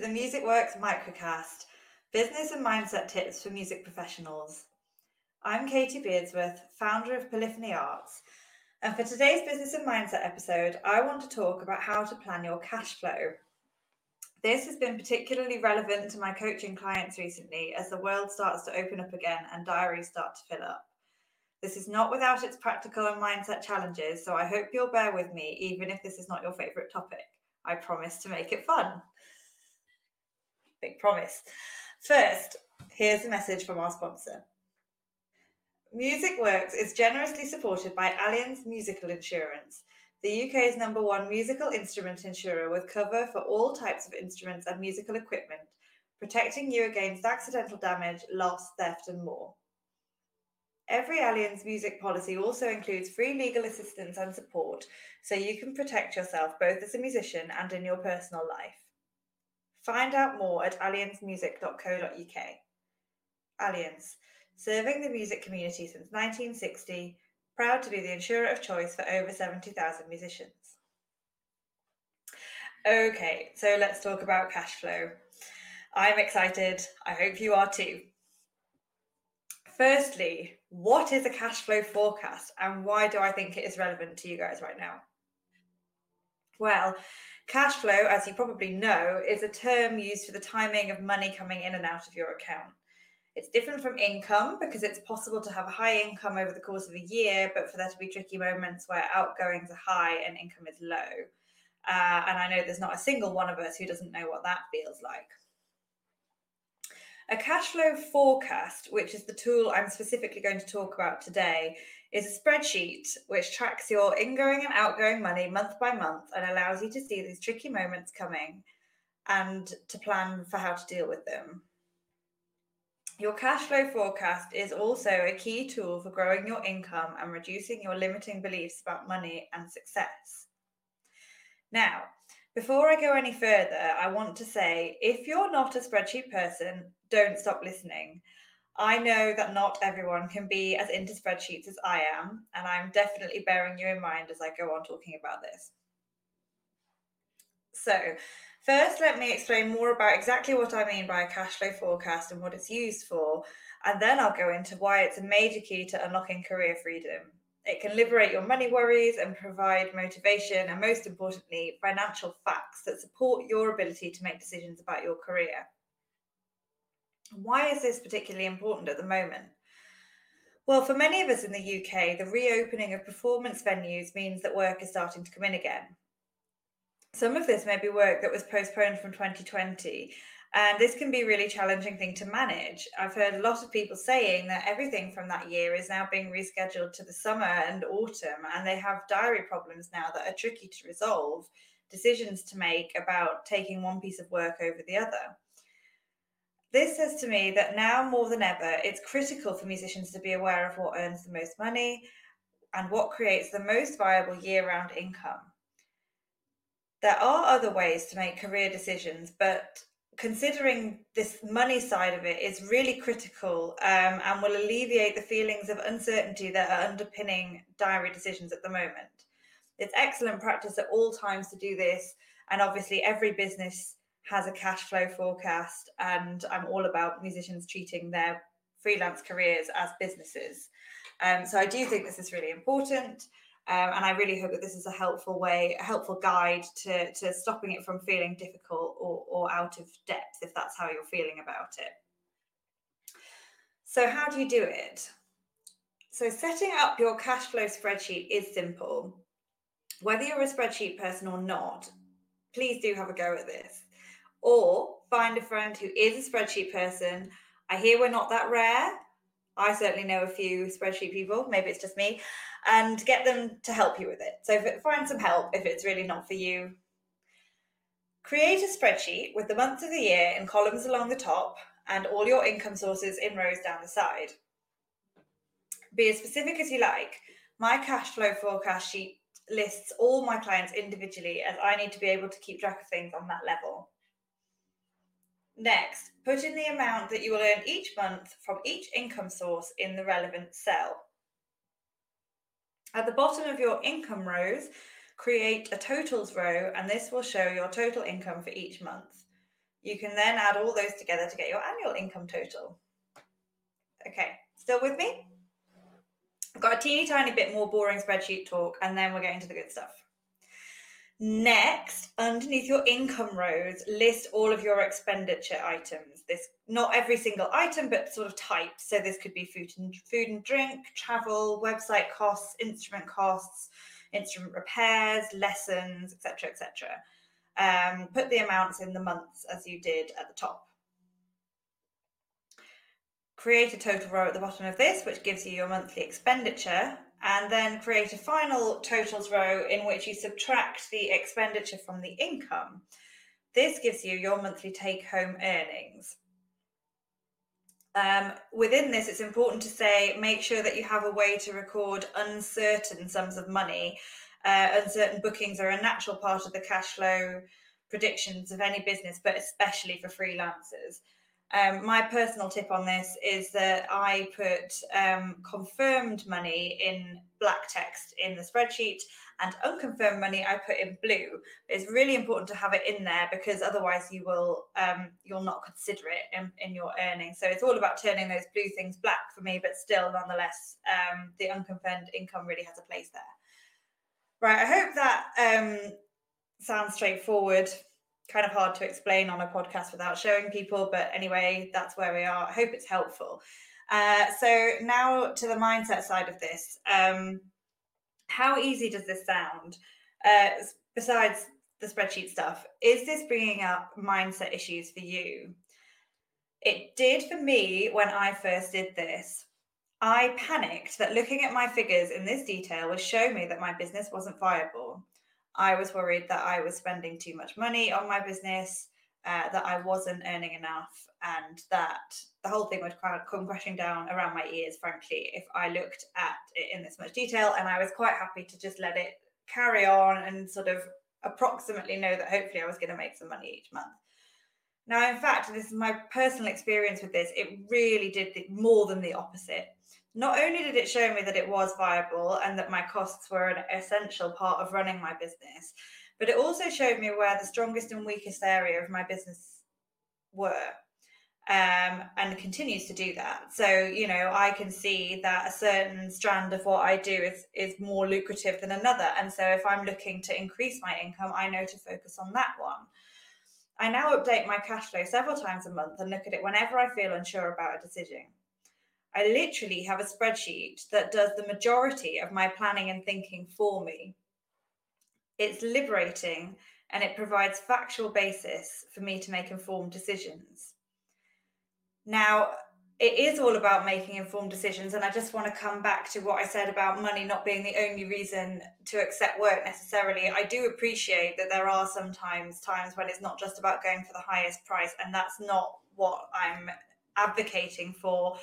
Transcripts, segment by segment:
the Music Works Microcast Business and Mindset Tips for Music Professionals. I'm Katie Beardsworth, founder of Polyphony Arts, and for today's Business and Mindset episode, I want to talk about how to plan your cash flow. This has been particularly relevant to my coaching clients recently as the world starts to open up again and diaries start to fill up. This is not without its practical and mindset challenges, so I hope you'll bear with me even if this is not your favourite topic. I promise to make it fun. Big promise. First, here's a message from our sponsor. Music Works is generously supported by Allianz Musical Insurance, the UK's number one musical instrument insurer with cover for all types of instruments and musical equipment, protecting you against accidental damage, loss, theft, and more. Every Allianz music policy also includes free legal assistance and support so you can protect yourself both as a musician and in your personal life. Find out more at allianzmusic.co.uk. Allianz, serving the music community since 1960, proud to be the insurer of choice for over 70,000 musicians. Okay, so let's talk about cash flow. I'm excited. I hope you are too. Firstly, what is a cash flow forecast and why do I think it is relevant to you guys right now? Well, Cash flow, as you probably know, is a term used for the timing of money coming in and out of your account. It's different from income because it's possible to have a high income over the course of a year, but for there to be tricky moments where outgoings are high and income is low. Uh, and I know there's not a single one of us who doesn't know what that feels like. A cash flow forecast, which is the tool I'm specifically going to talk about today, is a spreadsheet which tracks your ingoing and outgoing money month by month and allows you to see these tricky moments coming and to plan for how to deal with them. Your cash flow forecast is also a key tool for growing your income and reducing your limiting beliefs about money and success. Now, before I go any further, I want to say if you're not a spreadsheet person, don't stop listening. I know that not everyone can be as into spreadsheets as I am, and I'm definitely bearing you in mind as I go on talking about this. So, first, let me explain more about exactly what I mean by a cash flow forecast and what it's used for, and then I'll go into why it's a major key to unlocking career freedom. It can liberate your money worries and provide motivation, and most importantly, financial facts that support your ability to make decisions about your career. Why is this particularly important at the moment? Well, for many of us in the UK, the reopening of performance venues means that work is starting to come in again. Some of this may be work that was postponed from 2020, and this can be a really challenging thing to manage. I've heard a lot of people saying that everything from that year is now being rescheduled to the summer and autumn, and they have diary problems now that are tricky to resolve, decisions to make about taking one piece of work over the other. This says to me that now more than ever, it's critical for musicians to be aware of what earns the most money and what creates the most viable year round income. There are other ways to make career decisions, but considering this money side of it is really critical um, and will alleviate the feelings of uncertainty that are underpinning diary decisions at the moment. It's excellent practice at all times to do this, and obviously, every business has a cash flow forecast, and I'm all about musicians treating their freelance careers as businesses. Um, so I do think this is really important. Um, and I really hope that this is a helpful way, a helpful guide to, to stopping it from feeling difficult or, or out of depth if that's how you're feeling about it. So, how do you do it? So, setting up your cash flow spreadsheet is simple. Whether you're a spreadsheet person or not, please do have a go at this or find a friend who is a spreadsheet person. I hear we're not that rare. I certainly know a few spreadsheet people, maybe it's just me, and get them to help you with it. So find some help if it's really not for you. Create a spreadsheet with the months of the year in columns along the top and all your income sources in rows down the side. Be as specific as you like. My cash flow forecast sheet lists all my clients individually as I need to be able to keep track of things on that level. Next, put in the amount that you will earn each month from each income source in the relevant cell. At the bottom of your income rows, create a totals row and this will show your total income for each month. You can then add all those together to get your annual income total. Okay, still with me? I've got a teeny tiny bit more boring spreadsheet talk, and then we're getting to the good stuff. Next, underneath your income rows, list all of your expenditure items. This not every single item, but sort of types. So this could be food and food and drink, travel, website costs, instrument costs, instrument repairs, lessons, etc., etc. Um, put the amounts in the months as you did at the top. Create a total row at the bottom of this, which gives you your monthly expenditure and then create a final totals row in which you subtract the expenditure from the income. This gives you your monthly take home earnings. Um, within this, it's important to say make sure that you have a way to record uncertain sums of money. Uh, uncertain bookings are a natural part of the cash flow predictions of any business, but especially for freelancers. Um, my personal tip on this is that I put um, confirmed money in black text in the spreadsheet and unconfirmed money I put in blue. It's really important to have it in there because otherwise you will um, you'll not consider it in, in, your earnings. So it's all about turning those blue things black for me, but still nonetheless um, the unconfirmed income really has a place there. Right, I hope that um, sounds straightforward kind of hard to explain on a podcast without showing people. But anyway, that's where we are. I hope it's helpful. Uh, so now to the mindset side of this. Um, how easy does this sound? Uh, besides the spreadsheet stuff, is this bringing up mindset issues for you? It did for me when I first did this. I panicked that looking at my figures in this detail would show me that my business wasn't viable. I was worried that I was spending too much money on my business, uh, that I wasn't earning enough, and that the whole thing would come crashing down around my ears, frankly, if I looked at it in this much detail. And I was quite happy to just let it carry on and sort of approximately know that hopefully I was going to make some money each month. Now, in fact, this is my personal experience with this. It really did more than the opposite. Not only did it show me that it was viable and that my costs were an essential part of running my business, but it also showed me where the strongest and weakest area of my business were. Um, and continues to do that. So, you know, I can see that a certain strand of what I do is is more lucrative than another. And so if I'm looking to increase my income, I know to focus on that one. I now update my cash flow several times a month and look at it whenever I feel unsure about a decision. I literally have a spreadsheet that does the majority of my planning and thinking for me. It's liberating and it provides factual basis for me to make informed decisions. Now, it is all about making informed decisions. And I just want to come back to what I said about money not being the only reason to accept work necessarily. I do appreciate that there are sometimes times when it's not just about going for the highest price, and that's not what I'm advocating for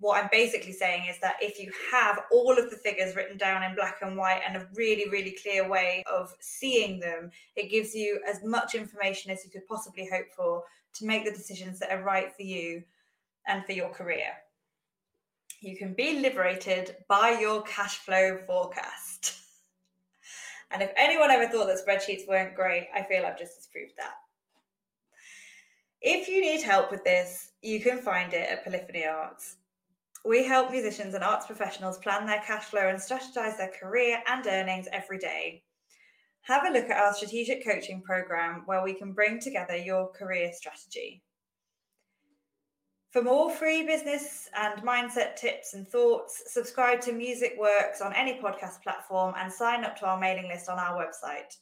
what I'm basically saying is that if you have all of the figures written down in black and white and a really, really clear way of seeing them, it gives you as much information as you could possibly hope for to make the decisions that are right for you and for your career. You can be liberated by your cash flow forecast. and if anyone ever thought that spreadsheets weren't great, I feel I've just disproved that. If you need help with this, you can find it at Polyphony Arts. We help musicians and arts professionals plan their cash flow and strategize their career and earnings every day. Have a look at our strategic coaching program where we can bring together your career strategy. For more free business and mindset tips and thoughts, subscribe to Music Works on any podcast platform and sign up to our mailing list on our website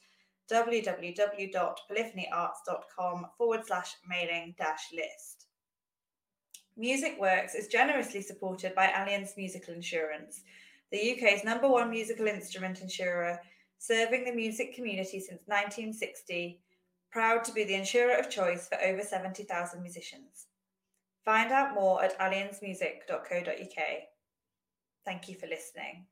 www.polyphonyarts.com forward slash mailing dash list. Music Works is generously supported by Allianz Musical Insurance, the UK's number one musical instrument insurer, serving the music community since 1960, proud to be the insurer of choice for over 70,000 musicians. Find out more at allianzmusic.co.uk. Thank you for listening.